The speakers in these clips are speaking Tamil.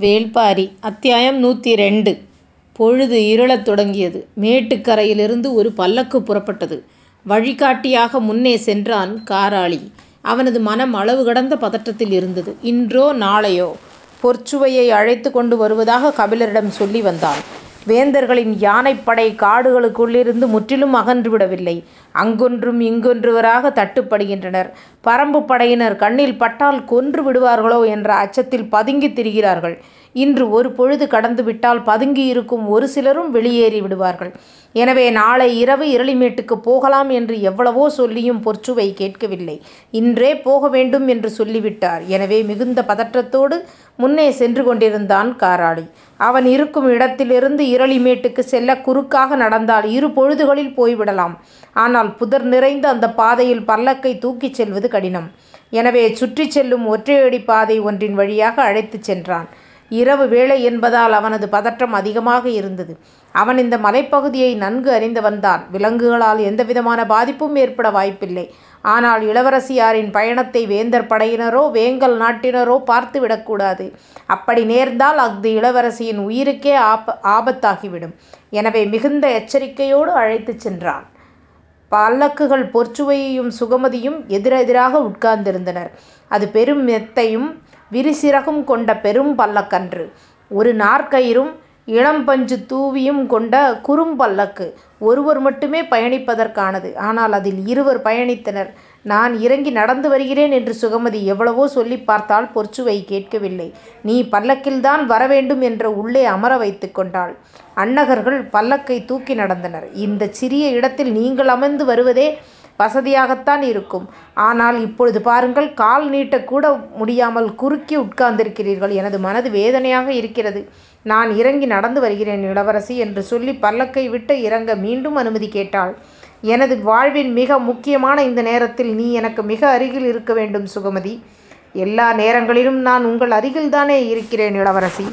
வேள்பாரி அத்தியாயம் நூற்றி ரெண்டு பொழுது இருளத் தொடங்கியது. மேட்டுக்கரையிலிருந்து ஒரு பல்லக்கு புறப்பட்டது. வழிகாட்டியாக முன்னே சென்றான் காராளி. அவனது மனம் அளவு கடந்த பதற்றத்தில் இருந்தது. இன்றோ நாளையோ பொற்சுவையை அழைத்து கொண்டு வருவதாக கபிலரிடம் சொல்லி வந்தான். வேந்தர்களின் யானைப்படை காடுகளுக்குள்ளிருந்து முற்றிலும் அகன்று விடவில்லை. அங்கொன்றும் இங்கொன்றுவராகத் தட்டுப்படுகின்றனர். பறம்புப் படையினர் கண்ணில் பட்டால் கொன்று விடுவார்களோ என்ற அச்சத்தில் பதுங்கித் திரிகிறார்கள். இன்று ஒரு பொழுது கடந்துவிட்டால் பதுங்கியிருக்கும் ஒரு சிலரும் வெளியேறி விடுவார்கள். எனவே நாளை இரவு இரளிமேட்டுக்குப் போகலாம் என்று எவ்வளவோ சொல்லியும் பொற்சுவை கேட்கவில்லை. இன்றே போக வேண்டும் என்று சொல்லிவிட்டார். எனவே மிகுந்த பதற்றத்தோடு முன்னே சென்று கொண்டிருந்தான் காராளி. அவன் இருக்கும் இடத்திலிருந்து இரளிமேட்டுக்கு செல்ல குறுக்காக நடந்தால் இரு பொழுதுகளில் போய்விடலாம். ஆனால் புதர் நிறைந்த அந்த பாதையில் பல்லக்கை தூக்கிச் செல்வது கடினம். எனவே சுற்றிச் செல்லும் ஒற்றையடி பாதை ஒன்றின் வழியாக அழைத்துச் சென்றான். இரவு வேளை என்பதால் அவனது பதற்றம் அதிகமாக இருந்தது. அவன் இந்த மலைப்பகுதியை நன்கு அறிந்தவன்தான். விலங்குகளால் எந்தவிதமான பாதிப்பும் ஏற்பட வாய்ப்பில்லை. ஆனால் இளவரசியாரின் பயணத்தை வேந்தர் படையினரோ வேங்கல் நாட்டினரோ பார்த்து விடக்கூடாது. அப்படி நேர்ந்தால் அஃது இளவரசியின் உயிருக்கே ஆபத்தாகிவிடும். எனவே மிகுந்த எச்சரிக்கையோடு அழைத்துச் சென்றான். பல்லக்குகள் பொற்சுவையும் சுகமதியும் எதிரெதிராக உட்கார்ந்திருந்தனர். அது பெரும் மெத்தையும் விரிசிறகும் கொண்ட பெரும் பல்லக்கன்று. ஒரு நாற்கயிறும் இளம்பஞ்சுத் தூவியும் கொண்ட குறும்பல்லக்கு. ஒருவர் மட்டுமே பயணிப்பதற்கானது. ஆனால் அதில் இருவர் பயணித்தனர். நான் இறங்கி நடந்து வருகிறேன் என்று சுகமதி எவ்வளவோ சொல்லிப் பார்த்தாள் பொற்சுவை கேட்கவில்லை. நீ பல்லக்கில்தான் வரவேண்டும் என்று உள்ளே அமர வைத்துக் கொண்டாள். அண்ணகர்கள் பல்லக்கைத் தூக்கி நடந்தனர். இந்தச் சிறிய இடத்தில் நீங்கள் அமர்ந்து வருவதே வசதியாகத்தான் இருக்கும். ஆனால் இப்பொழுது பாருங்கள் கால் நீட்டக்கூட முடியாமல் குறுக்கி உட்கார்ந்திருக்கிறீர்கள். எனது மனது வேதனையாக இருக்கிறது. நான் இறங்கி நடந்து வருகிறேன் இளவரசி என்று சொல்லி பல்லக்கை விட்டு இறங்க மீண்டும் அனுமதி கேட்டாள். எனது வாழ்வின் மிக முக்கியமான இந்த நேரத்தில் நீ எனக்கு மிக அருகில் இருக்க வேண்டும் சுகமதி. எல்லா நேரங்களிலும் நான் உங்கள் அருகில்தானே இருக்கிறேன் இளவரசி.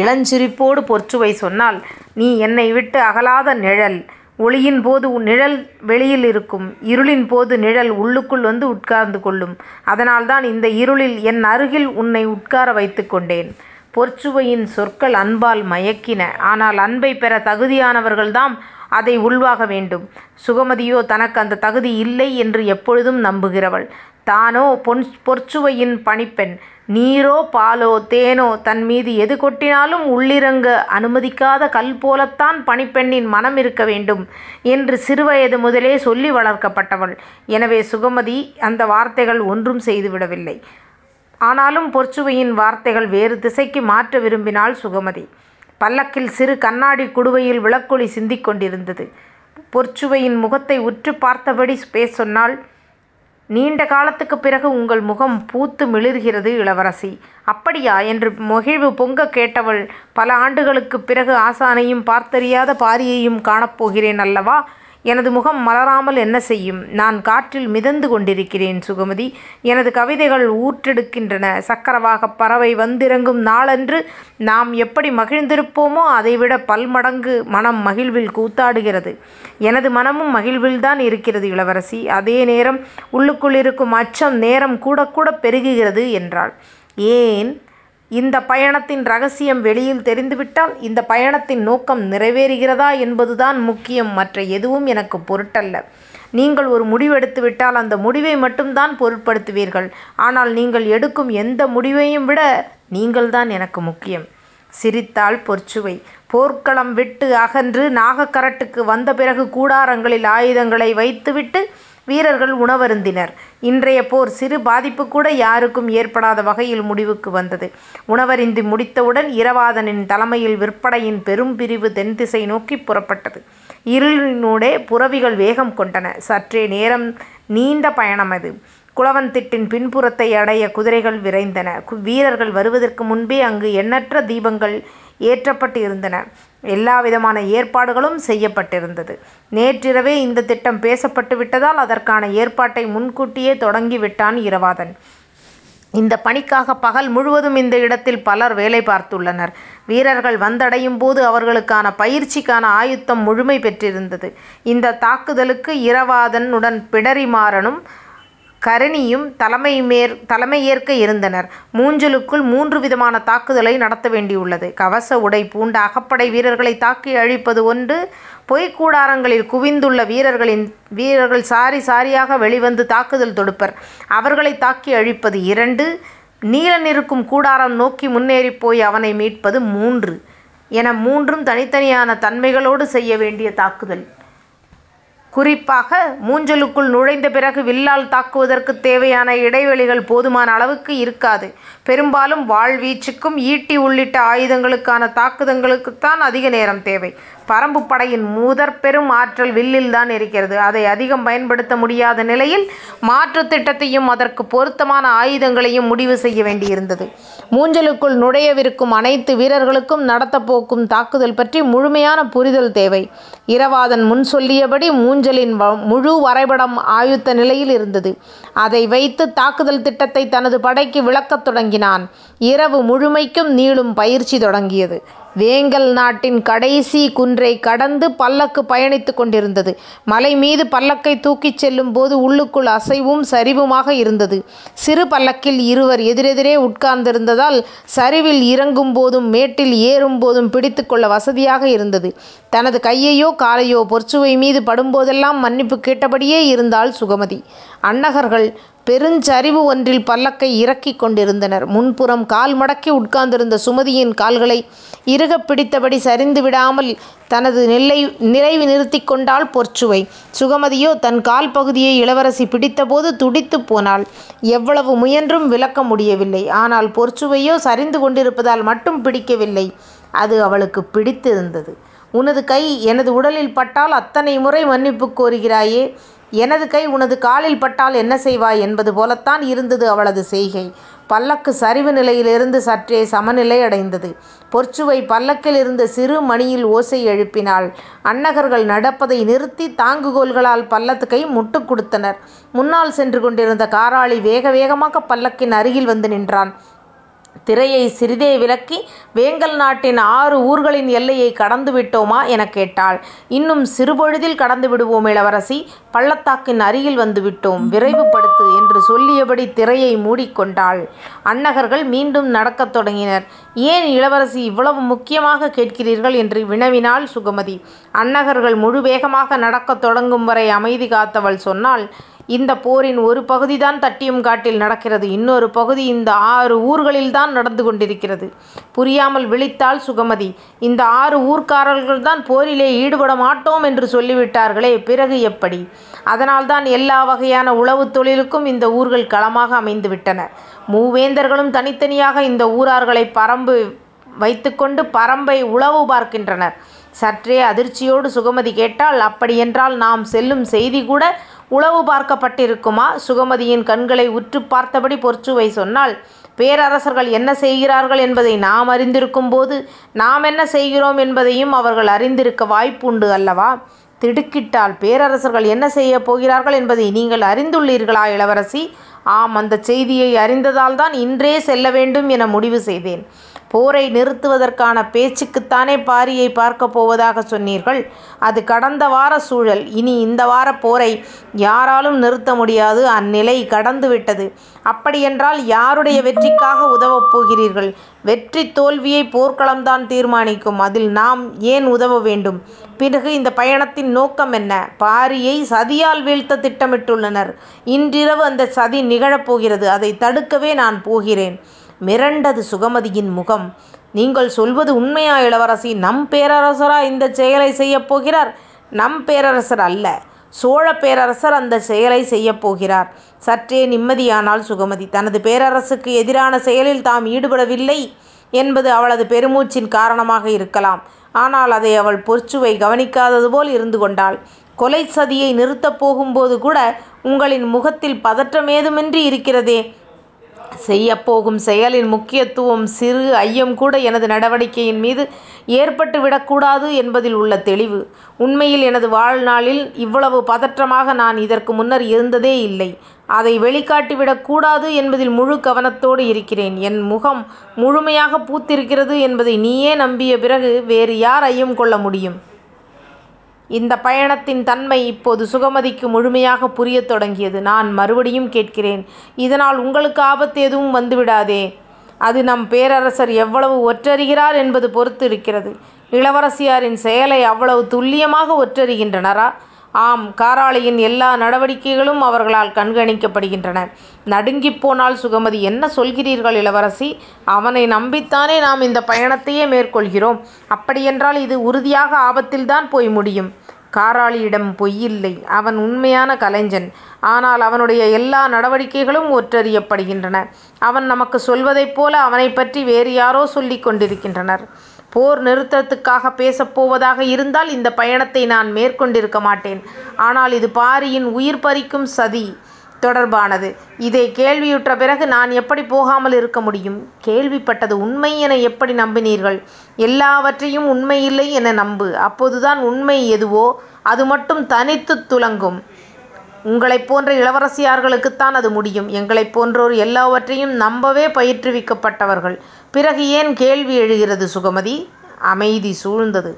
இளஞ்சிரிப்போடு பொற்சுவை சொன்னால் நீ என்னை விட்டு அகலாத நிழல். ஒளியின் போது நிழல் வெளியில் இருக்கும். இருளின் போது நிழல் உள்ளுக்குள் வந்து உட்கார்ந்து கொள்ளும். அதனால்தான் இந்த இருளில் என் அருகில் உன்னை உட்கார வைத்துக் கொண்டேன். பொற்சுவையின் சொற்கள் அன்பால் மயக்கின. ஆனால் அன்பைப் பெற தகுதியானவர்கள்தாம் அதை உள்வாங்க வேண்டும். சுகமதியோ தனக்கு அந்த தகுதி இல்லை என்று எப்பொழுதும் நம்புகிறவள். தானோ பொன் பொற்சுவையின் பணிப்பெண். நீரோ பாலோ தேனோ தன்மீது எது கொட்டினாலும் உள்ளிறங்க அனுமதிக்காத கல் போலத்தான் பணிப்பெண்ணின் மனம் இருக்க வேண்டும் என்று சிறுவயது முதலே சொல்லி வளர்க்கப்பட்டவள். எனவே சுகமதி அந்த வார்த்தைகள் ஒன்றும் செய்துவிடவில்லை. ஆனாலும் பொற்சுவையின் வார்த்தைகள் வேறு திசைக்கு மாற்ற விரும்பினாள் சுகமதி. பல்லக்கில் சிறு கண்ணாடிக் குடுவையில் விளக்கொளி சிந்திக் கொண்டிருந்தது. பொற்சுவையின் முகத்தை உற்றுப் பார்த்தபடி சொன்னாள். நீண்ட காலத்துக்குப் பிறகு உங்கள் முகம் பூத்து மிளிர்கிறது இளவரசி. அப்படியா? என்று மகிழ்வு பொங்கக் கேட்டவள் பல ஆண்டுகளுக்குப் பிறகு ஆசானையும் பார்த்தறியாத பாரியையும் காணப் போகிறேன் அல்லவா? எனது முகம் மலராமல் என்ன செய்யும்? நான் காற்றில் மிதந்து கொண்டிருக்கிறேன் சுகமதி. எனது கவிதைகள் ஊற்றெடுக்கின்றன. சக்கரவாகப் பறவை வந்திறங்கும் நாளன்று நாம் எப்படி மகிழ்ந்திருப்போமோ அதைவிட பல்மடங்கு மனம் மகிழ்வில் கூத்தாடுகிறது. எனது மனமும் மகிழ்வில்தான் இருக்கிறது இளவரசி. அதே நேரம் உள்ளுக்குள் இருக்கும் அச்சம் நேரம் கூடக்கூடப் பெருகுகிறது என்றாள். ஏன்? இந்த பயணத்தின் ரகசியம் வெளியில் தெரிந்துவிட்டால்? இந்த பயணத்தின் நோக்கம் நிறைவேறுகிறதா என்பதுதான் முக்கியம் மற்ற எதுவும் எனக்கு பொருட்டல்ல. நீங்கள் ஒரு முடிவெடுத்துவிட்டால் அந்த முடிவை மட்டும்தான் பொருட்படுத்துவீர்கள். ஆனால் நீங்கள் எடுக்கும் எந்த முடிவையும் விட நீங்கள்தான் எனக்கு முக்கியம். சிரித்தாள் பொற்சுவை. போர்க்களம் விட்டு அகன்று நாகக்கரட்டுக்கு வந்த பிறகு கூடாரங்களில் ஆயுதங்களை வைத்துவிட்டு வீரர்கள் உணவருந்தினர். இன்றைய போர் சிறு பாதிப்புக்கூட யாருக்கும் ஏற்படாத வகையில் முடிவுக்கு வந்தது. உணவருந்தி முடித்தவுடன் இரவாதனின் தலைமையில் விற்படையின் பெரும் பிரிவு தென்திசை நோக்கிப் புறப்பட்டது. இருளினூடே புரவிகள் வேகம் கொண்டன. சற்றே நேரம் நீண்ட பயணமது. குளவன்திட்டின் பின்புறத்தை அடைய குதிரைகள் விரைந்தன. வீரர்கள் வருவதற்கு முன்பே அங்கு எண்ணற்ற தீபங்கள் ஏற்றப்பட்டு இருந்தன எல்லா விதமான ஏற்பாடுகளும் செய்யப்பட்டிருந்தது. நேற்றிரவே இந்த திட்டம் பேசப்பட்டு விட்டதால் அதற்கான ஏற்பாட்டை முன்கூட்டியே தொடங்கி விட்டான் இரவாதன். இந்த பணிக்காக பகல் முழுவதும் இந்த இடத்தில் பலர் வேலை பார்த்துள்ளனர். வீரர்கள் வந்தடையும் போது அவர்களுக்கான பயிற்சிக்கான ஆயத்தம் முழுமை பெற்றிருந்தது. இந்தத் தாக்குதலுக்கு இரவாதன் உடன் பிடரிமாறனும் கரிணியும் தலைமைமேற் தலைமையேற்க இருந்தனர். மூஞ்சலுக்குள் மூன்று விதமான தாக்குதலை நடத்த வேண்டியுள்ளது. கவச உடை பூண்ட அகப்படை வீரர்களை தாக்கி அழிப்பது ஒன்று. பொய்க் கூடாரங்களில் குவிந்துள்ள வீரர்கள் சாரி சாரியாக வெளிவந்து தாக்குதல் தொடுப்பர். அவர்களை தாக்கி அழிப்பது இரண்டு. நீலனிருக்கும் கூடாரம் நோக்கி முன்னேறிப் போய் அவனை மீட்பது மூன்று என மூன்றும் தனித்தனியான தன்மைகளோடு செய்ய வேண்டிய தாக்குதல். குறிப்பாக மூஞ்சலுக்குள் நுழைந்த பிறகு வில்லால் தாக்குவதற்குத் தேவையான இடைவெளிகள் போதுமான அளவுக்கு இருக்காது. பெரும்பாலும் வாள் வீச்சுக்கும் ஈட்டி உள்ளிட்ட ஆயுதங்களுக்கான தாக்குதங்களுக்குத்தான் அதிக நேரம் தேவை. பறம்புப் படையின் முதற்பெரும் ஆற்றல் வில்லில்தான் இருக்கிறது. அதை அதிகம் பயன்படுத்த முடியாத நிலையில் மாற்றுத் திட்டத்தையும் அதற்குப் பொருத்தமான ஆயுதங்களையும் முடிவு செய்ய வேண்டியிருந்தது. மூஞ்சலுக்குள் நுழையவிருக்கும் அனைத்து வீரர்களுக்கும் நடத்தப் போகும் தாக்குதல் பற்றி முழுமையான புரிதல் தேவை. இரவாதன் முன் சொல்லியபடி மூஞ்சலின் முழு வரைபடம் ஆயுத்த நிலையில் இருந்தது. அதை வைத்துத் தாக்குதல் திட்டத்தைத் தனது படைக்கு விளக்கத் தொடங்கினான். இரவு முழுமைக்கும் நீளும் பயிற்சி தொடங்கியது. வேங்கல் நாட்டின் கடைசி குன்றைக் கடந்து பல்லக்கு பயணித்துக் கொண்டிருந்தது. மலைமீது பல்லக்கைத் தூக்கிச் செல்லும் போது உள்ளுக்குள் அசைவும் சரிவுமாக இருந்தது. சிறு பல்லக்கில் இருவர் எதிரெதிரே உட்கார்ந்திருந்ததால் சரிவில் இறங்கும் போதும் மேட்டில் ஏறும் போதும் பிடித்துக் கொள்ள வசதியாக இருந்தது. தனது கையையோ காலையோ பொற்சுவை மீது படும்போதெல்லாம் மன்னிப்புக் கேட்டபடியே இருந்தாள் சுகமதி. அன்னகர்கள் பெருஞ்சரிவு ஒன்றில் பல்லக்கை இறக்கிக் கொண்டிருந்தனர். முன்புறம் கால் மடக்கி உட்கார்ந்திருந்த சுமதியின் கால்களை இறுகப் பிடித்தபடி சரிந்து விடாமல் தனது நிலை நிறுத்திக் கொண்டாள் பொற்சுவை. சுகமதியோ தன் கால் பகுதியை இளவரசி பிடித்தபோது துடித்துப் போனாள். எவ்வளவு முயன்றும் விலக்க முடியவில்லை. ஆனால் பொற்சுவையோ சரிந்து கொண்டிருப்பதால் மட்டும் பிடிக்கவில்லை. அது அவளுக்குப் பிடித்திருந்தது. உனது கை எனது உடலில் பட்டால் அத்தனை முறை மன்னிப்புக் கோருகிறாயே. எனது கை உனது காலில் பட்டால் என்ன செய்வாய் என்பது போலத்தான் இருந்தது அவளது செய்கை. பல்லக்கு சரிவு நிலையிலிருந்து சற்றே சமநிலை அடைந்தது பொற்சுவை பல்லக்கில் இருந்த சிறு மணியில் ஓசை எழுப்பினாள். அண்ணகர்கள் நடப்பதை நிறுத்தி தாங்குகோல்களால் பல்லக்கை முட்டுக் கொடுத்தனர். முன்னால் சென்று கொண்டிருந்த காராளி வேக வேகமாக பல்லக்கின் அருகில் வந்து நின்றான். திரையை சிறிதே விலக்கி வேங்கல் நாட்டின் ஆறு ஊர்களின் எல்லையைக் கடந்து விட்டோமா? எனக் கேட்டாள். இன்னும் சிறுபொழுதில் கடந்து விடுவோம் இளவரசி. பள்ளத்தாக்கின் அருகில் வந்து விட்டோம். விரைவுபடுத்து என்று சொல்லியபடி திரையை மூடிக் கொண்டாள். அண்ணகர்கள் மீண்டும் நடக்கத் தொடங்கினர். ஏன் இளவரசி இவ்வளவு முக்கியமாகக் கேட்கிறீர்கள்? என்று வினவினாள் சுகமதி. அண்ணகர்கள் முழு வேகமாக நடக்கத் தொடங்கும் வரை அமைதி காத்தவள் சொன்னாள் இந்த போரின் ஒரு பகுதிதான் தட்டியங்காட்டில் நடக்கிறது. இன்னொரு பகுதி இந்த ஆறு ஊர்களில்தான் நடந்து கொண்டிருக்கிறது. புரியாமல் விழித்தாள் சுகமதி. இந்த ஆறு ஊர்க்காரர்கள்தான் போரிலே ஈடுபட மாட்டோம் என்று சொல்லிவிட்டார்களே பிறகு எப்படி? அதனால்தான் எல்லா வகையான உழவுத் தொழிலுக்கும் இந்த ஊர்கள் களமாக அமைந்துவிட்டன மூவேந்தர்களும் தனித்தனியாக இந்த ஊரார்களை பரம்பு வைத்துக்கொண்டு பரம்பை உளவு உழவு பார்க்கின்றனர். சற்றே அதிர்ச்சியோடு சுகமதி கேட்டால் அப்படியென்றால் நாம் செல்லும் செய்தி கூட உளவு பார்க்கப்பட்டிருக்குமா? சுகமதியின் கண்களை உற்றுப் பார்த்தபடி பொற்சுவை சொன்னாள் பேரரசர்கள் என்ன செய்கிறார்கள் என்பதை நாம் அறிந்திருக்கும் போது நாம் என்ன செய்கிறோம் என்பதையும் அவர்கள் அறிந்திருக்க வாய்ப்புண்டு அல்லவா? திடுக்கிட்டாள். பேரரசர்கள் என்ன செய்யப் போகிறார்கள் என்பதை நீங்கள் அறிந்துள்ளீர்களா இளவரசி? ஆம் அந்தச் செய்தியை அறிந்ததால்தான் இன்றே செல்ல வேண்டும் என முடிவு செய்தேன். போரை நிறுத்துவதற்கான பேச்சுக்குத்தானே பாரியை பார்க்கப் போவதாகச் சொன்னீர்கள். அது கடந்த வாரச் சூழல். இனி இந்த வாரப் போரை யாராலும் நிறுத்த முடியாது. அந்நிலை கடந்து விட்டது. அப்படியென்றால் யாருடைய வெற்றிக்காக உதவப் போகிறீர்கள்? வெற்றி தோல்வியை போர்க்களம்தான் தீர்மானிக்கும். அதில் நாம் ஏன் உதவ வேண்டும்? பிறகு இந்தப் பயணத்தின் நோக்கம் என்ன? பாரியை சதியால் வீழ்த்தத் திட்டமிட்டுள்ளனர். இன்றிரவு அந்தச் சதி நிகழப் போகிறது. அதைத் தடுக்கவே நான் போகிறேன். மிரண்டது சுகமதியின் முகம். நீங்கள் சொல்வது உண்மையா இளவரசி? நம் பேரரசரா இந்தச் செயலைச் செய்யப் போகிறார்? நம் பேரரசர் அல்ல. சோழப் பேரரசர் அந்தச் செயலைச் செய்யப் போகிறார். சற்றே நிம்மதியானாள் சுகமதி. தனது பேரரசுக்கு எதிரான செயலில் தாம் ஈடுபடவில்லை என்பது அவளது பெருமூச்சின் காரணமாக இருக்கலாம். ஆனால் அதை அவள் பொற்சுவை கவனிக்காததுபோல் இருந்து கொண்டாள். கொலைச் சதியை நிறுத்தப் போகும்போது கூட உங்களின் முகத்தில் பதற்றமேதுமின்றி இருக்கிறதே. செய்யப்போகும் செயலின் முக்கியத்துவம் சிறு ஐயம் கூட எனது நடவடிக்கையின் மீது ஏற்பட்டு விடக்கூடாது என்பதில் உள்ள தெளிவு. உண்மையில் எனது வாழ்நாளில் இவ்வளவு பதற்றமாக நான் இதற்கு முன்னர் இருந்ததே இல்லை. அதை வெளிக்காட்டி விடக்கூடாது என்பதில் முழு கவனத்தோடு இருக்கிறேன். என் முகம் முழுமையாகப் பூத்திருக்கிறது என்பதை நீயே நம்பிய பிறகு வேறு யார் ஐயம் கொள்ள முடியும்? இந்த பயணத்தின் தன்மை இப்போது சுகமதிக்கு முழுமையாக புரியத் தொடங்கியது. நான் மறுபடியும் கேட்கிறேன். இதனால் உங்களுக்கு ஆபத்து எதுவும் வந்துவிடாதே? அது நம் பேரரசர் எவ்வளவு ஒற்றறிகிறார் என்பது பொறுத்து இருக்கிறது. இளவரசியாரின் செயலை அவ்வளவு துல்லியமாக ஒற்றறிகின்றனரா? ஆம். காராளியின் எல்லா நடவடிக்கைகளும் அவர்களால் கண்காணிக்கப்படுகின்றன. நடுங்கிப் போனாள் சுகமதி. என்ன சொல்கிறீர்கள் இளவரசி? அவனை நம்பித்தானே நாம் இந்தப் பயணத்தையே மேற்கொள்கிறோம். அப்படியென்றால் இது உறுதியாக ஆபத்தில்தான் போய் முடியும். காராளியிடம் பொய்யில்லை. அவன் உண்மையான கலைஞன். ஆனால் அவனுடைய எல்லா நடவடிக்கைகளும் ஒற்றறியப்படுகின்றன. அவன் நமக்குச் சொல்வதைப் போல அவனைப்பற்றி வேறு யாரோ சொல்லிக் கொண்டிருக்கின்றனர். போர் நிறுத்தத்துக்காக பேசப் போவதாக இருந்தால் இந்தப் பயணத்தை நான் மேற்கொண்டிருக்க மாட்டேன். ஆனால் இது பாரியின் உயிர் பறிக்கும் சதி தொடர்பானது. இதைக் கேள்வியுற்ற பிறகு நான் எப்படிப் போகாமல் இருக்க முடியும்? கேள்விப்பட்டது உண்மை என எப்படி நம்பினீர்கள்? எல்லாவற்றையும் உண்மையில்லை என நம்பு. அப்போதுதான் உண்மை எதுவோ அது மட்டும் தனித்துத் துலங்கும். உங்களைப் போன்ற இளவரசியார்களுக்குத்தான் அது முடியும். எங்களைப் போன்றோர் எல்லாவற்றையும் நம்பவே பயிற்றுவிக்கப்பட்டவர்கள். பிறகு ஏன் கேள்வி எழுகிறது சுகமதி? அமைதி சூழ்ந்தது.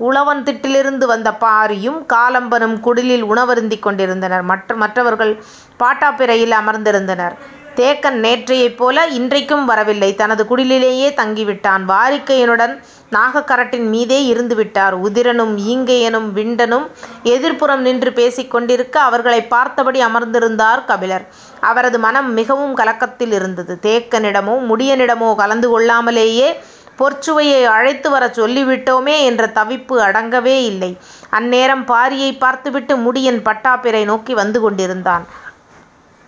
குளவன்திட்டிலிருந்து வந்த பாரியும் காலம்பனும் குடிலில் உணவருந்திக் கொண்டிருந்தனர். மற்றவர்கள் பாட்டாப்பிறையில் அமர்ந்திருந்தனர். தேக்கன் நேற்றையைப் போல இன்றைக்கும் வரவில்லை. தனது குடிலிலேயே தங்கிவிட்டான். வாரிக்கையனுடன் நாகக்கரட்டின் மீதே இருந்துவிட்டார். உதிரனும் ஈங்கையனும் விண்டனும் எதிர்ப்புறம் நின்று பேசிக் கொண்டிருக்க அவர்களைப் பார்த்தபடி அமர்ந்திருந்தார் கபிலர். அவரது மனம் மிகவும் கலக்கத்தில் இருந்தது. தேக்கனிடமோ முடியனிடமோ கலந்து கொள்ளாமலேயே பொற்சுவையை அழைத்து வரச் சொல்லிவிட்டோமே என்ற தவிப்பு அடங்கவே இல்லை. அந்நேரம் பாரியைப் பார்த்துவிட்டு முடியன் பட்டாப்பிறை நோக்கி வந்து கொண்டிருந்தான்.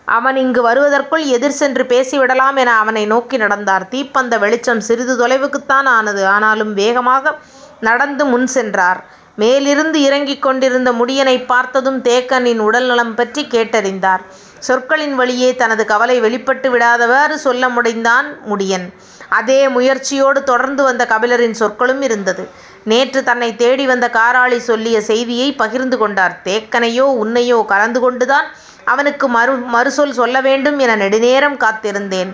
அவன் இங்கு வருவதற்குள் எதிர் சென்று பேசிவிடலாம் என அவனை நோக்கி நடந்தார். தீப்பந்த வெளிச்சம் சிறிது தொலைவுக்குத்தான் ஆனது. ஆனாலும் வேகமாக நடந்து முன் சென்றார். மேலிருந்து இறங்கிக் கொண்டிருந்த முடியனைப் பார்த்ததும் தேக்கனின் உடல்நலம் பற்றிக் கேட்டறிந்தார். சொற்களின் வழியே தனது கவலை வெளிப்பட்டு விடாதவாறு சொல்ல முனைந்தான் முடியன். அதே முயற்சியோடு தொடர்ந்து வந்த கபிலரின் சொற்களும் இருந்தது. நேற்று தன்னைத் தேடி வந்த காராளி சொல்லிய செய்தியைப் பகிர்ந்து கொண்டார். தேக்கனையோ உன்னையோ கலந்து கொண்டுதான் அவனுக்கு மறு மறுசொல் சொல்ல வேண்டும் என நெடுநேரம் காத்திருந்தேன்.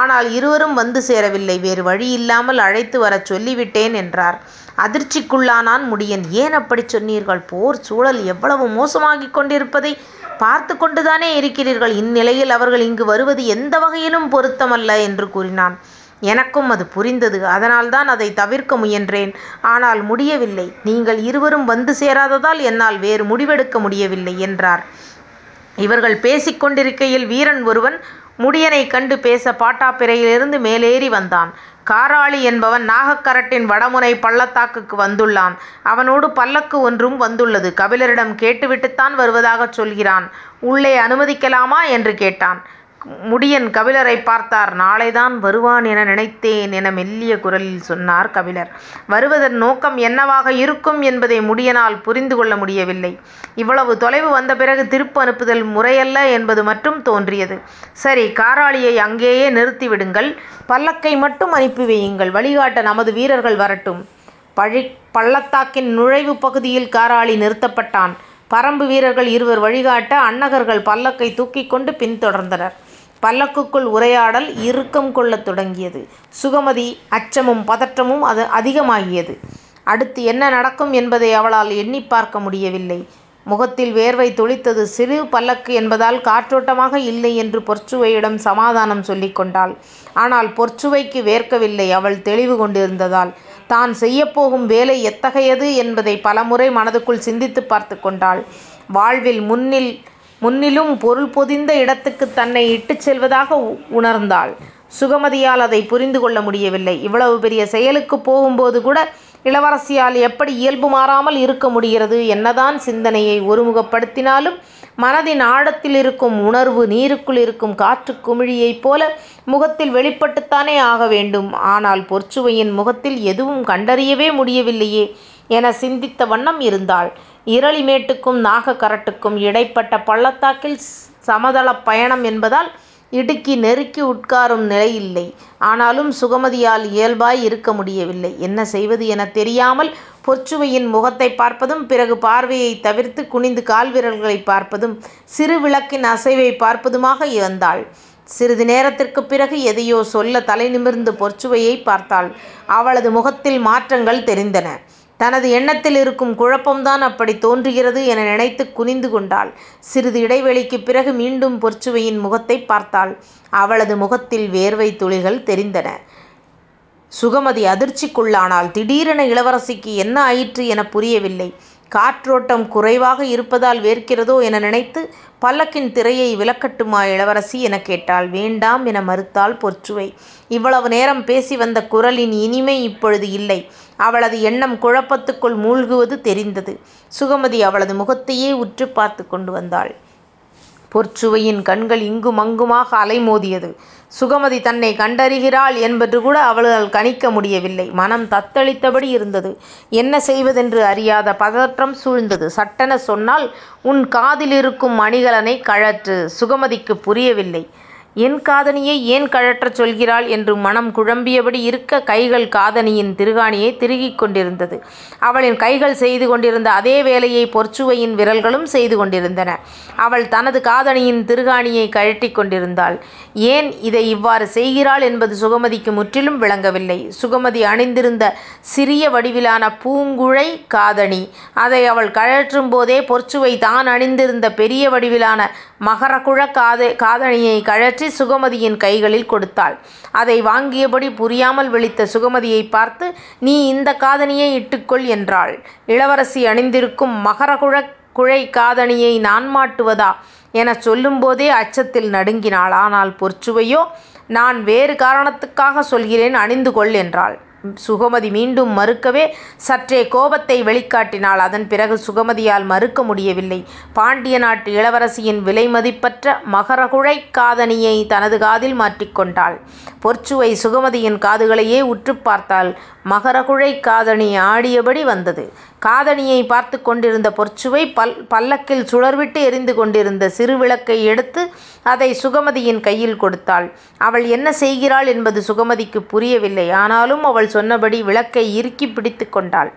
ஆனால் இருவரும் வந்து சேரவில்லை. வேறு வழியில்லாமல் அழைத்து வரச் சொல்லிவிட்டேன் என்றார். அதிர்ச்சிக்குள்ளானான் முடியன். ஏன் அப்படிச் சொன்னீர்கள்? போர் சூழல் எவ்வளவு மோசமாகிக் கொண்டிருப்பதைப் பார்த்துக் கொண்டுதானே இருக்கிறீர்கள். இந்நிலையில் அவர்கள் இங்கு வருவது எந்த வகையிலும் பொருத்தமல்ல என்று கூறினான். எனக்கும் அது புரிந்தது. அதனால்தான் அதைத் தவிர்க்க முயன்றேன். ஆனால் முடியவில்லை. நீங்கள் இருவரும் வந்து சேராததால் என்னால் வேறு முடிவெடுக்க முடியவில்லை என்றார். இவர்கள் பேசிக் கொண்டிருக்கையில் வீரன் ஒருவன் முடியனைக் கண்டு பேச பாட்டாப்பிறையிலிருந்து மேலேறி வந்தான். காராளி என்பவன் நாகக்கரட்டின் வடமுனை பள்ளத்தாக்குக்கு வந்துள்ளான். அவனோடு பல்லக்கு ஒன்றும் வந்துள்ளது. கபிலரிடம் கேட்டுவிட்டுத்தான் வருவதாகச் சொல்கிறான். உள்ளே அனுமதிக்கலாமா? என்று கேட்டான். முடியன் கபிலரைப் பார்த்தார். நாளைதான் வருவான் என நினைத்தேன் என மெல்லிய குரலில் சொன்னார் கபிலர். வருவதன் நோக்கம் என்னவாக இருக்கும் என்பதை முடியனால் புரிந்து கொள்ள முடியவில்லை. இவ்வளவு தொலைவு வந்த பிறகு திருப்பு அனுப்புதல் முறையல்ல என்பது மட்டும் தோன்றியது. சரி. காராளியை அங்கேயே நிறுத்தி விடுங்கள். பல்லக்கை மட்டும் அனுப்பி வையுங்கள். வழிகாட்ட நமது வீரர்கள் வரட்டும். பள்ளத்தாக்கின் நுழைவுப் பகுதியில் காராளி நிறுத்தப்பட்டான். பறம்பு வீரர்கள் இருவர் வழிகாட்ட அன்னகர்கள் பல்லக்கைத் தூக்கிக் கொண்டு பின்தொடர்ந்தனர் பல்லக்குக்குள் உரையாடல் இறுக்கம் கொள்ளத் தொடங்கியது. சுகமதி அச்சமும் பதற்றமும் அது அதிகமாகியது. அடுத்து என்ன நடக்கும் என்பதை அவளால் எண்ணிப் பார்க்க முடியவில்லை. முகத்தில் வேர்வை துளித்தது. சிறு பல்லக்கு என்பதால் காற்றோட்டமாக இல்லை என்று பொற்சுவையிடம் சமாதானம் சொல்லிக் கொண்டாள். ஆனால் பொற்சுவைக்கு வேர்க்கவில்லை. அவள் தெளிவு கொண்டிருந்ததால். தான் செய்யப்போகும் வேலை எத்தகையது என்பதை பலமுறை மனதுக்குள் சிந்தித்துப் பார்த்துக் கொண்டாள். வாழ்வில் முன்னில் முன்னிலும் பொருள் பொதிந்த இடத்துக்குத் தன்னை இட்டுச் செல்வதாக உணர்ந்தாள். சுகமதியால் அதைப் புரிந்து கொள்ள முடியவில்லை. இவ்வளவு பெரிய செயலுக்குப் போகும்போதுகூட இளவரசியால் எப்படி இயல்பு மாறாமல் இருக்க முடிகிறது? என்னதான் சிந்தனையை ஒருமுகப்படுத்தினாலும் மனதின் ஆழத்தில் இருக்கும் உணர்வு நீருக்குள் இருக்கும் காற்றுக் குமிழியைப் போல முகத்தில் வெளிப்பட்டுத்தானே ஆக வேண்டும். ஆனால் பொற்சுவையின் முகத்தில் எதுவும் கண்டறியவே முடியவில்லையே என சிந்தித்த வண்ணம் இருந்தாள். இரளிமேட்டுக்கும் நாகக்கரட்டுக்கும் இடைப்பட்ட பள்ளத்தாக்கில் சமதளப் பயணம் என்பதால் இடுக்கி நெருக்கி உட்காரும் நிலையில்லை. ஆனாலும் சுகமதியால் இயல்பாய் இருக்க முடியவில்லை. என்ன செய்வது எனத் தெரியாமல் பொற்சுவையின் முகத்தைப் பார்ப்பதும் பிறகு பார்வையைத் தவிர்த்து குனிந்து கால்விரல்களைப் பார்ப்பதும் சிறு விளக்கின் அசைவைப் பார்ப்பதுமாக வந்தாள். சிறிது நேரத்திற்குப் பிறகு எதையோ சொல்ல தலைநிமிர்ந்து பொற்சுவையைப் பார்த்தாள். அவளது முகத்தில் மாற்றங்கள் தெரிந்தன. தனது எண்ணத்தில் இருக்கும் குழப்பம்தான் அப்படித் தோன்றுகிறது என நினைத்துக் குனிந்து கொண்டாள். சிறிது இடைவெளிக்குப் பிறகு மீண்டும் பொற்சுவையின் முகத்தைப் பார்த்தாள். அவளது முகத்தில் வேர்வைத் துளிகள் தெரிந்தன. சுகமதி அதிர்ச்சிக்குள்ளானாள். திடீரென இளவரசிக்கு என்ன ஆயிற்று எனப் புரியவில்லை. காற்றோட்டம் குறைவாக இருப்பதால் வேர்க்கிறதோ என நினைத்து, பல்லக்கின் திரையை விலக்கட்டுமா இளவரசி? எனக் கேட்டாள். வேண்டாம் என மறுத்தாள் பொற்சுவை. இவ்வளவு நேரம் பேசி வந்த குரலின் இனிமை இப்பொழுது இல்லை. அவளது எண்ணம் குழப்பத்துக்குள் மூழ்குவது தெரிந்தது. சுகமதி அவளது முகத்தையே உற்றுப் பார்த்துக் கொண்டு வந்தாள். பொற்சுவையின் கண்கள் இங்குமங்குமாக அலைமோதியது. சுகமதி தன்னைக் கண்டறிகிறாள் என்பதுகூட அவளால் கணிக்க முடியவில்லை. மனம் தத்தளித்தபடி இருந்தது. என்ன செய்வதென்று அறியாத பதற்றம் சூழ்ந்தது. சட்டென சொன்னால் உன் காதிலிருக்கும் அணிகலனைக் கழற்று. சுகமதிக்குப் புரியவில்லை. என் காதணியை ஏன் கழற்றச் சொல்கிறாள் என்று மனம் குழம்பியபடி இருக்க, கைகள் காதணியின் திருகாணியைத் திருகிக் கொண்டிருந்தது. அவளின் கைகள் செய்து கொண்டிருந்த அதே வேலையை பொற்சுவையின் விரல்களும் செய்து கொண்டிருந்தன. அவள் தனது காதணியின் திருகாணியைக் கழற்றிக் கொண்டிருந்தாள். ஏன் இதை இவ்வாறு செய்கிறாள் என்பது சுகமதிக்கு முற்றிலும் விளங்கவில்லை. சுகமதி அணிந்திருந்த சிறிய வடிவிலான பூங்குழை காதணி. அதை அவள் கழற்றும் போதே பொற்சுவை தான் அணிந்திருந்த பெரிய வடிவிலான மகரக்குழக் காதணியைக் கழற்றி சுகமதியின் கைகளில் கொடுத்தாள். அதை வாங்கியபடி புரியாமல் விழித்த சுகமதியைப் பார்த்து நீ இந்தக் காதணியை இட்டுக்கொள் என்றாள். இளவரசி அணிந்திருக்கும் மகரக்குழைக் காதணியை நான் மாட்டுவதா? எனச் சொல்லும்போதே அச்சத்தில் நடுங்கினாள். ஆனால் பொற்சுவையோ நான் வேறு காரணத்துக்காகச் சொல்கிறேன் அணிந்து கொள் என்றாள். சுகமதி மீண்டும் மறுக்கவே, சற்றே கோபத்தை வெளிக்காட்டினாள். அதன் பிறகு சுகமதியால் மறுக்க முடியவில்லை. பாண்டிய நாட்டு இளவரசியின் விலைமதிப்பற்ற மகரகுழை காதணியை தனது காதில் மாற்றிக்கொண்டாள் பொற்சுவை சுகமதியின் காதுகளையே உற்றுப் பார்த்தாள். மகரகுழை காதணி ஆடியபடி வந்தது. காதணியைப் பார்த்துக் கொண்டிருந்த பொற்சுவை பல்லக்கில் சுடர்விட்டு எரிந்து கொண்டிருந்த சிறு விளக்கை எடுத்து அதை சுகமதியின் கையில் கொடுத்தாள். அவள் என்ன செய்கிறாள் என்பது சுகமதிக்குப் புரியவில்லை. ஆனாலும் அவள் சொன்னபடி விளக்கை இறுக்கிப் பிடித்துக் கொண்டாள்.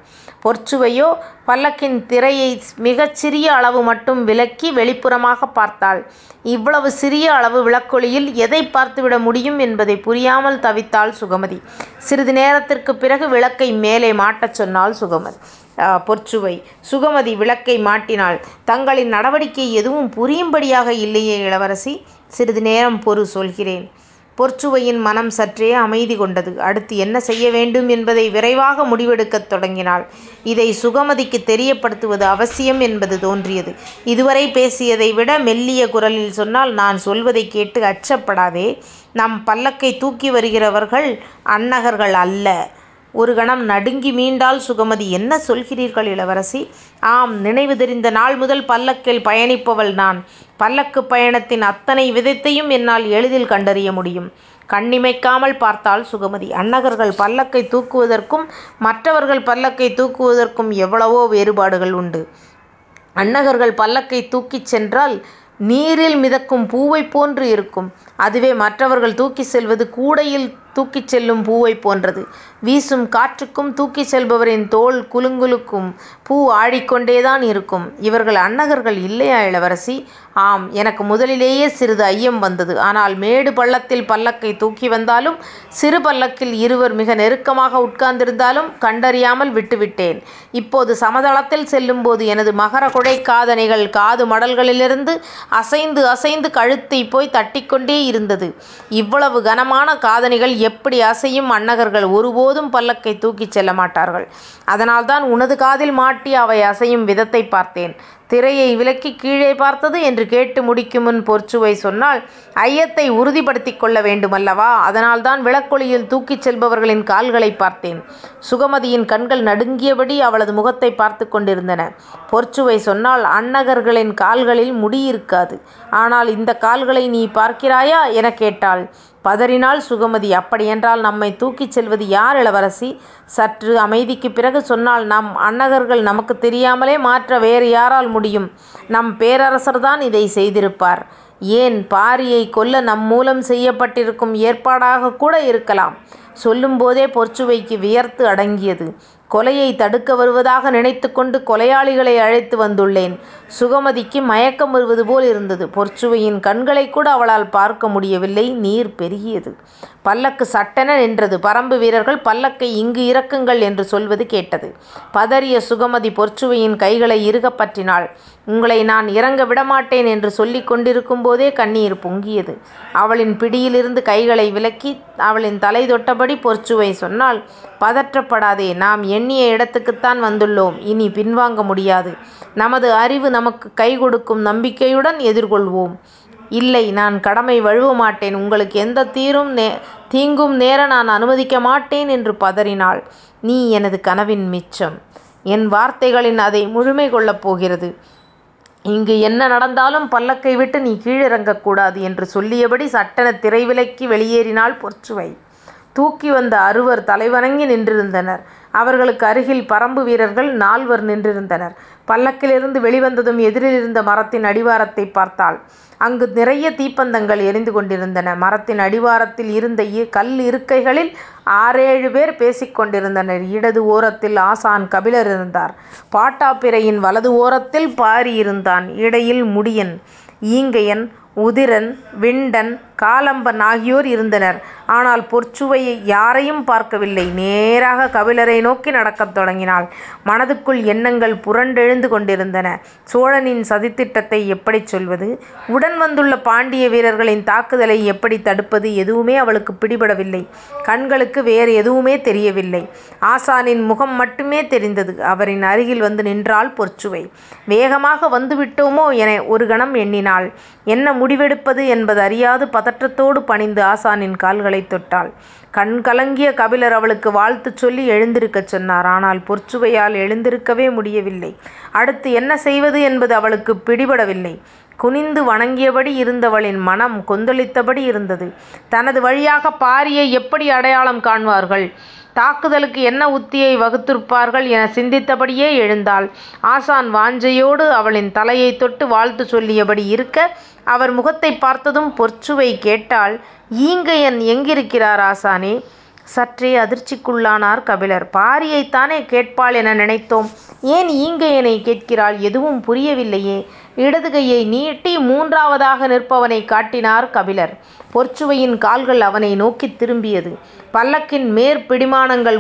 பொற்சுவையோ பல்லக்கின் திரையை மிகச் சிறிய அளவு மட்டும் விலக்கி வெளிப்புறமாகப் பார்த்தாள். இவ்வளவு சிறிய அளவு விளக்கொளியில் எதைப் பார்த்துவிட முடியும் என்பதை புரியாமல் தவித்தாள் சுகமதி. சிறிது நேரத்திற்குப் பிறகு விளக்கை மேலே மாட்டச் சொன்னாள் சுகமதி பொற்சுவை. சுகமதி விளக்கை மாட்டினாள். தங்களின் நடவடிக்கை எதுவும் புரியும்படியாக இல்லையே இளவரசி. சிறிது நேரம் பொறு சொல்கிறேன். பொற்சுவையின் மனம் சற்றே அமைதி கொண்டது. அடுத்து என்ன செய்ய வேண்டும் என்பதை விரைவாக முடிவெடுக்கத் தொடங்கினாள். இதை சுகமதிக்கு தெரியப்படுத்துவது அவசியம் என்பது தோன்றியது. இதுவரை பேசியதை விட மெல்லிய குரலில் சொன்னால் நான் சொல்வதைக் கேட்டு அச்சப்படாதே. நம் பல்லக்கை தூக்கி வருகிறவர்கள் அன்னகர்கள் அல்ல. ஒரு கணம் நடுங்கி மீண்டாள் சுகமதி. என்ன சொல்கிறீர்கள் இளவரசி? ஆம் நினைவு தெரிந்த நாள் முதல் பல்லக்கில் பயணிப்பவள் நான். பல்லக்கு பயணத்தின் அத்தனை விதத்தையும் என்னால் எளிதில் கண்டறிய முடியும். கண்ணிமைக்காமல் பார்த்தாள் சுகமதி. அன்னகர்கள் பல்லக்கை தூக்குவதற்கும் மற்றவர்கள் பல்லக்கை தூக்குவதற்கும் எவ்வளவோ வேறுபாடுகள் உண்டு. அன்னகர்கள் பல்லக்கை தூக்கிச் சென்றால் நீரில் மிதக்கும் பூவைப் போன்று இருக்கும். அதுவே மற்றவர்கள் தூக்கிச் செல்வது கூடையில் தூக்கிச் செல்லும் பூவைப் போன்றது. வீசும் காற்றுக்கும் தூக்கிச் செல்பவரின் தோள் குலுங்குலுக்கும். பூ ஆடிக்கொண்டேதான் இருக்கும். இவர்கள் அண்ணகர்கள் இல்லையா இளவரசி? ஆம். எனக்கு முதலிலேயே சிறிது ஐயம் வந்தது. ஆனால் மேடு பள்ளத்தில் பல்லக்கைத் தூக்கி வந்தாலும், சிறு பல்லக்கில் இருவர் மிக நெருக்கமாக உட்கார்ந்திருந்தாலும் கண்டறியாமல் விட்டுவிட்டேன். இப்போது சமதளத்தில் செல்லும்போது எனது மகரக்குழைக் காதணிகள் காது மடல்களிலிருந்து அசைந்து அசைந்து கழுத்தைப் போய்த் தட்டிக்கொண்டே இருந்தது. இவ்வளவு கனமான காதணிகள் எப்படி அசையும்? அண்ணகர்கள் ஒருபோதும் பல்லக்கை தூக்கிச் செல்ல மாட்டார்கள். அதனால்தான் உனது காதில் மாட்டி அவை அசையும் விதத்தைப் பார்த்தேன். திரையை விலக்கிக் கீழே பார்த்தது? என்று கேட்டு முடிக்குமுன் பொற்சுவை சொன்னாள் ஐயத்தை உறுதிப்படுத்திக் கொள்ள வேண்டுமல்லவா? அதனால்தான் விளக்கொளியில் தூக்கிச் செல்பவர்களின் கால்களைப் பார்த்தேன். சுகமதியின் கண்கள் நடுங்கியபடி அவளது முகத்தைப் பார்த்துக் கொண்டிருந்தன. பொற்சுவை சொன்னாள் அண்ணகர்களின் கால்களில் முடி இருக்காது. ஆனால் இந்தக் கால்களை நீ பார்க்கிறாயா? எனக் கேட்டாள். பதறினாள் சுகமதி. அப்படியென்றால் நம்மைத் தூக்கிச் செல்வது யார் இளவரசி? சற்று அமைதிக்குப் பிறகு சொன்னாள் நம் அண்ணகர்கள் நமக்குத் தெரியாமலே மாற்ற வேறு யாரால் முடியும்? நம் பேரரசர்தான் இதைச் செய்திருப்பார். ஏன் பாரியைக் கொல்ல நம் மூலம் செய்யப்பட்டிருக்கும் ஏற்பாடாகக்கூட இருக்கலாம். சொல்லும்போதே பொற்சுவைக்கு வியர்த்து அடங்கியது. கொலையை தடுக்க வருவதாக நினைத்து கொண்டு கொலையாளிகளை அழைத்து வந்துள்ளேன். சுகமதிக்கு மயக்கம் வருவது போல் இருந்தது. பொற்சுவையின் கண்களைக்கூட அவளால் பார்க்க முடியவில்லை. நீர் பெருகியது. பல்லக்கு சட்டென நின்றது. பறம்பு வீரர்கள் பல்லக்கை இங்கு இறக்குங்கள் என்று சொல்வது கேட்டது. பதறிய சுகமதி பொற்சுவையின் கைகளை இறுகப் பற்றினாள். உங்களை நான் இறங்க விடமாட்டேன் என்று சொல்லிக் கொண்டிருக்கும் போதே கண்ணீர் பொங்கியது. அவளின் பிடியிலிருந்து கைகளை விலக்கி அவளின் தலை தொட்டபடி பொற்சுவை சொன்னாள் பதற்றப்படாதே. நாம் எண்ணிய இடத்துக்குத்தான் வந்துள்ளோம். இனி பின்வாங்க முடியாது. நமது அறிவு நமக்குக் கை கொடுக்கும் நம்பிக்கையுடன் எதிர்கொள்வோம். இல்லை நான் கடமை வழுவ மாட்டேன். உங்களுக்கு எந்தத் தீங்கும் நேர நான் அனுமதிக்க மாட்டேன் என்று பதறினாள். நீ எனது கனவின் மிச்சம். என் வார்த்தைகளின் அதை முழுமை கொள்ளப் போகிறது. இங்கு என்ன நடந்தாலும் பல்லக்கை விட்டு நீ கீழிறங்கக் கூடாது என்று சொல்லியபடி சட்டென திரை விலக்கி வெளியேறினாள் பொற்சுவை. தூக்கி வந்த அறுவர் தலைவணங்கி நின்றிருந்தனர். அவர்களுக்கு அருகில் பறம்பு வீரர்கள் நால்வர் நின்றிருந்தனர். பல்லக்கிலிருந்து வெளிவந்ததும் எதிரிலிருந்த மரத்தின் அடிவாரத்தைப் பார்த்தாள். அங்கு நிறைய தீப்பந்தங்கள் எரிந்து கொண்டிருந்தன. மரத்தின் அடிவாரத்தில் இருந்த கல் இருக்கைகளில் ஆறேழு பேர் பேசிக் கொண்டிருந்தனர். இடது ஓரத்தில் ஆசான் கபிலர் இருந்தார். பட்டாப்பிரையின் வலது ஓரத்தில் பாரி இருந்தான். இடையில் முடியன், ஈங்கையன், உதிரன், விண்டன், காலம்பன் ஆகியோர் இருந்தனர். ஆனால் பொற்சுவையை யாரையும் பார்க்கவில்லை. நேராக கபிலரை நோக்கி நடக்கத் தொடங்கினாள். மனதுக்குள் எண்ணங்கள் புரண்டெழுந்து கொண்டிருந்தன. சோழனின் சதித்திட்டத்தை எப்படிச் சொல்வது? உடன் வந்துள்ள பாண்டிய வீரர்களின் தாக்குதலை எப்படித் தடுப்பது? எதுவுமே அவளுக்குப் பிடிபடவில்லை. கண்களுக்கு வேறு எதுவுமே தெரியவில்லை. ஆசானின் முகம் மட்டுமே தெரிந்தது. அவரின் அருகில் வந்து நின்றாள் பொற்சுவை. வேகமாக வந்துவிட்டோமோ என ஒரு கணம் எண்ணினாள். என்ன முடிவெடுப்பது என்பதறியாது பதற்றத்தோடு பணிந்து ஆசானின் கால்களைத் தொட்டாள். கண் கலங்கிய கபிலர் அவளுக்கு வாழ்த்துச் சொல்லி எழுந்திருக்கச் சொன்னார். ஆனால் பொற்சுவையால் எழுந்திருக்கவே முடியவில்லை. அடுத்து என்ன செய்வது என்பது அவளுக்குப் பிடிபடவில்லை. குனிந்து வணங்கியபடி இருந்தவளின் மனம் கொந்தளித்தபடி இருந்தது. தனது வழியாக பாரியை எப்படி அடையாளம் காண்பார்கள்? தாக்குதலுக்கு என்ன உத்தியை வகுத்திருப்பார்கள் எனச் சிந்தித்தபடியே எழுந்தாள். ஆசான் வாஞ்சையோடு அவளின் தலையைத் தொட்டு வாழ்த்து சொல்லியபடி இருக்க அவர் முகத்தைப் பார்த்ததும் பொற்சுவை கேட்டாள் ஈங்கையன் எங்கிருக்கிறார் ஆசானே? சற்றே அதிர்ச்சிக்குள்ளானார் கபிலர். பாரியைத்தானே கேட்பாள் என நினைத்தோம். ஏன் ஈங்கையனைக் கேட்கிறாள்? எதுவும் புரியவில்லையே. இடதுகையை நீட்டி மூன்றாவதாக நிற்பவனைக் காட்டினார் கபிலர். பொற்சுவையின் கால்கள் அவனை நோக்கித் திரும்பியது. பல்லக்கின் மேற்பிடிமானங்கள்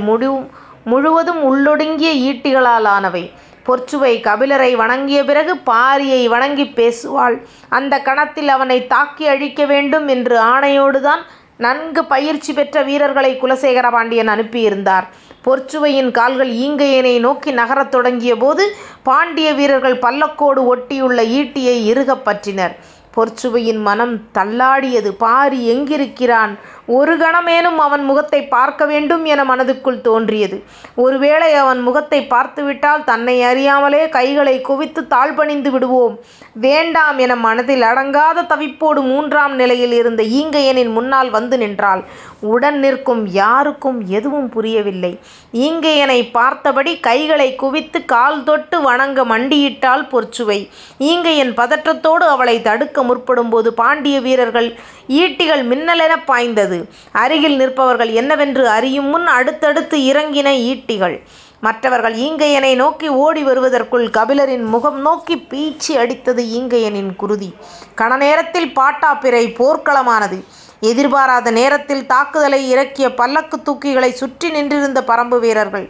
முழுவதும் உள்ளொடுங்கிய ஈட்டிகளால் ஆனவை. பொற்சுவை கபிலரை வணங்கிய பிறகு பாரியை வணங்கிப் பேசுவாள். அந்தக் கணத்தில் அவனைத் தாக்கி அழிக்க வேண்டும் என்று ஆணையோடுதான் நன்கு பயிற்சி பெற்ற வீரர்களை குலசேகர பாண்டியன் அனுப்பியிருந்தார். பொற்சுவையின் கால்கள் ஈங்கையனை நோக்கி நகரத் தொடங்கியபோது பாண்டிய வீரர்கள் பல்லக்கோடு ஒட்டியுள்ள ஈட்டியை இறுகப் பற்றினர். பொற்சுவையின் மனம் தள்ளாடியது. பாரி எங்கிருக்கிறான்? ஒரு கணமேனும் அவன் முகத்தைப் பார்க்க வேண்டும் என மனதுக்குள் தோன்றியது. ஒருவேளை அவன் முகத்தைப் பார்த்துவிட்டால் தன்னை அறியாமலே கைகளைக் குவித்துத் தாழ்பணிந்து விடுவோம். வேண்டாம் என மனதில் அடங்காத தவிப்போடு மூன்றாம் நிலையில் இருந்த ஈங்கையனின் முன்னால் வந்து நின்றாள். உடன் நிற்கும் யாருக்கும் எதுவும் புரியவில்லை. ஈங்கையனைப் பார்த்தபடி கைகளைக் குவித்து கால் தொட்டு வணங்க மண்டியிட்டாள் பொற்சுவை. ஈங்கையன் பதற்றத்தோடு அவளைத் தடுக்க முற்படும்போது பாண்டிய வீரர்கள் ஈட்டிகள் மின்னலெனப் பாய்ந்தது. அருகில் நிற்பவர்கள் என்னவென்று அறியும் முன் அடுத்தடுத்து இறங்கின ஈட்டிகள். மற்றவர்கள் ஈங்கையனை நோக்கி ஓடி வருவதற்குள் கபிலரின் முகம் நோக்கிப் பீச்சி அடித்தது ஈங்கையனின் குருதி. கணநேரத்தில் பட்டாப்பிரை போர்க்களமானது. எதிர்பாராத நேரத்தில் தாக்குதலை இறக்கிய பல்லக்குத் தூக்கிகளைச் சுற்றி நின்றிருந்த பரம்பு வீரர்கள்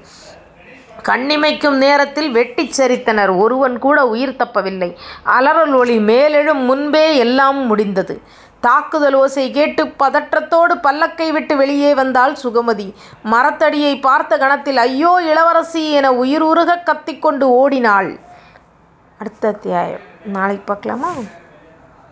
கண்ணிமைக்கும் நேரத்தில் வெட்டிச் சரித்தனர். ஒருவன் கூட உயிர் தப்பவில்லை. அலறல் ஒலி மேலெழும் முன்பே எல்லாம் முடிந்தது. தாக்குதல் ஓசை கேட்டு பதற்றத்தோடு பல்லக்கை விட்டு வெளியே வந்தாள் சுகமதி. மரத்தடியை பார்த்த கணத்தில் ஐயோ இளவரசி என உயிர் உருகக் கத்திக்கொண்டு ஓடினாள். அடுத்த அத்தியாயம் நாளைக்கு பார்க்கலாமா?